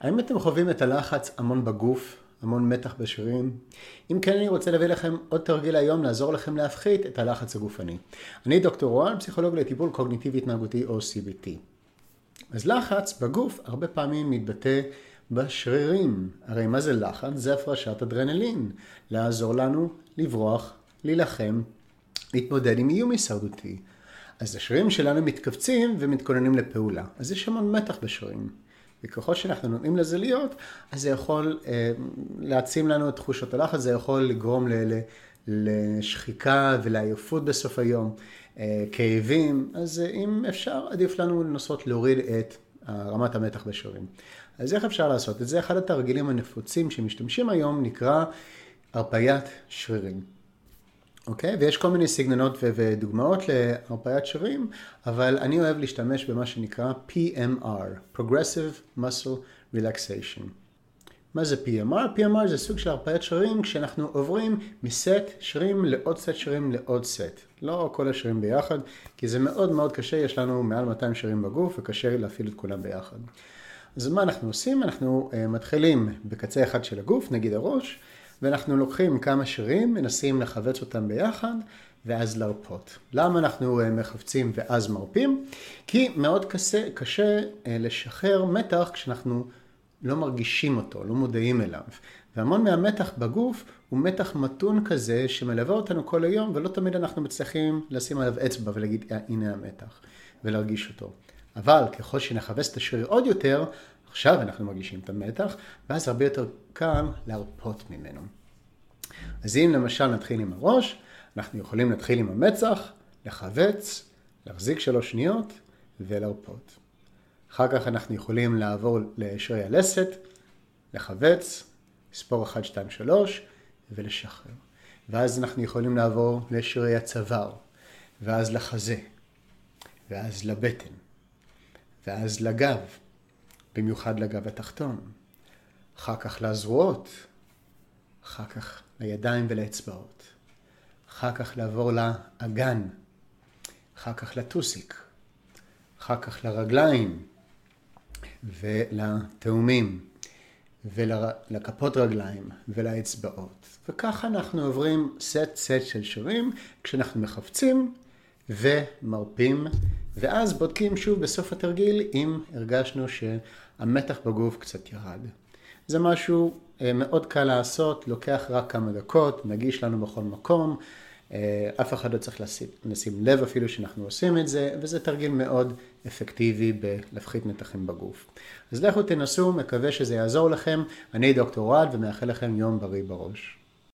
האם אתם חווים את הלחץ המון בגוף, המון מתח בשרירים? אם כן, אני רוצה להביא לכם עוד תרגיל היום לעזור לכם להפחית את הלחץ הגופני. אני דוקטור רוען, פסיכולוג לטיפול קוגניטיבי התנהגותי או CBT. אז לחץ בגוף הרבה פעמים מתבטא בשרירים. הרי מה זה לחץ? זה הפרשת אדרנלין. לעזור לנו לברוח, להילחם, להתמודד עם איום הישרדותי. אז השרירים שלנו מתכווצים ומתכוננים לפעולה. אז יש המון מתח בשרירים. וככל שאנחנו נותנים לזה להיות, אז זה יכול אה, להעצים לנו את תחושות הלחץ, זה יכול לגרום ל, ל, לשחיקה ולעייפות בסוף היום, אה, כאבים, אז אם אפשר, עדיף לנו לנסות להוריד את רמת המתח בשרירים. אז איך אפשר לעשות את זה? אחד התרגילים הנפוצים שמשתמשים היום נקרא הרפיית שרירים. אוקיי? ויש כל מיני סגנונות ודוגמאות להרפאיית שרירים, אבל אני אוהב להשתמש במה שנקרא PMR, Progressive Muscle Relaxation. מה זה PMR? PMR זה סוג של הרפאיית שרירים כשאנחנו עוברים מסט שרירים לעוד סט שרירים לעוד סט. לא כל השרירים ביחד, כי זה מאוד מאוד קשה, יש לנו מעל 200 שרירים בגוף וקשה להפעיל את כולם ביחד. אז מה אנחנו עושים? אנחנו uh, מתחילים בקצה אחד של הגוף, נגיד הראש, ואנחנו לוקחים כמה שרירים, מנסים לכווץ אותם ביחד, ואז להרפות. למה אנחנו אה, מחפצים ואז מרפים? כי מאוד קשה, קשה אה, לשחרר מתח כשאנחנו לא מרגישים אותו, לא מודעים אליו. והמון מהמתח בגוף הוא מתח מתון כזה שמלווה אותנו כל היום, ולא תמיד אנחנו מצליחים לשים עליו אצבע ולהגיד, אה, הנה המתח, ולהרגיש אותו. אבל ככל שנכווץ את השריר עוד יותר, עכשיו אנחנו מרגישים את המתח, ואז הרבה יותר קל להרפות ממנו. אז אם למשל נתחיל עם הראש, אנחנו יכולים להתחיל עם המצח, לכווץ, להחזיק שלוש שניות ולהרפות. אחר כך אנחנו יכולים לעבור לשרי הלסת, לכווץ, לספור 1, 2, 3 ולשחרר. ואז אנחנו יכולים לעבור לשרי הצוואר, ואז לחזה, ואז לבטן, ואז לגב, במיוחד לגב התחתון, אחר כך לזרועות, אחר כך לידיים ולאצבעות, אחר כך לעבור לאגן, אחר כך לטוסיק, אחר כך לרגליים ולתאומים ולכפות רגליים ולאצבעות. וככה אנחנו עוברים סט סט של שירים כשאנחנו מחפצים ומרפים, ואז בודקים שוב בסוף התרגיל אם הרגשנו שהמתח בגוף קצת ירד. זה משהו אה, מאוד קל לעשות, לוקח רק כמה דקות, נגיש לנו בכל מקום, אה, אף אחד לא צריך לשים, לשים לב אפילו שאנחנו עושים את זה, וזה תרגיל מאוד אפקטיבי בלהפחית מתחים בגוף. אז לכו תנסו, מקווה שזה יעזור לכם. אני דוקטור רעד ומאחל לכם יום בריא בראש.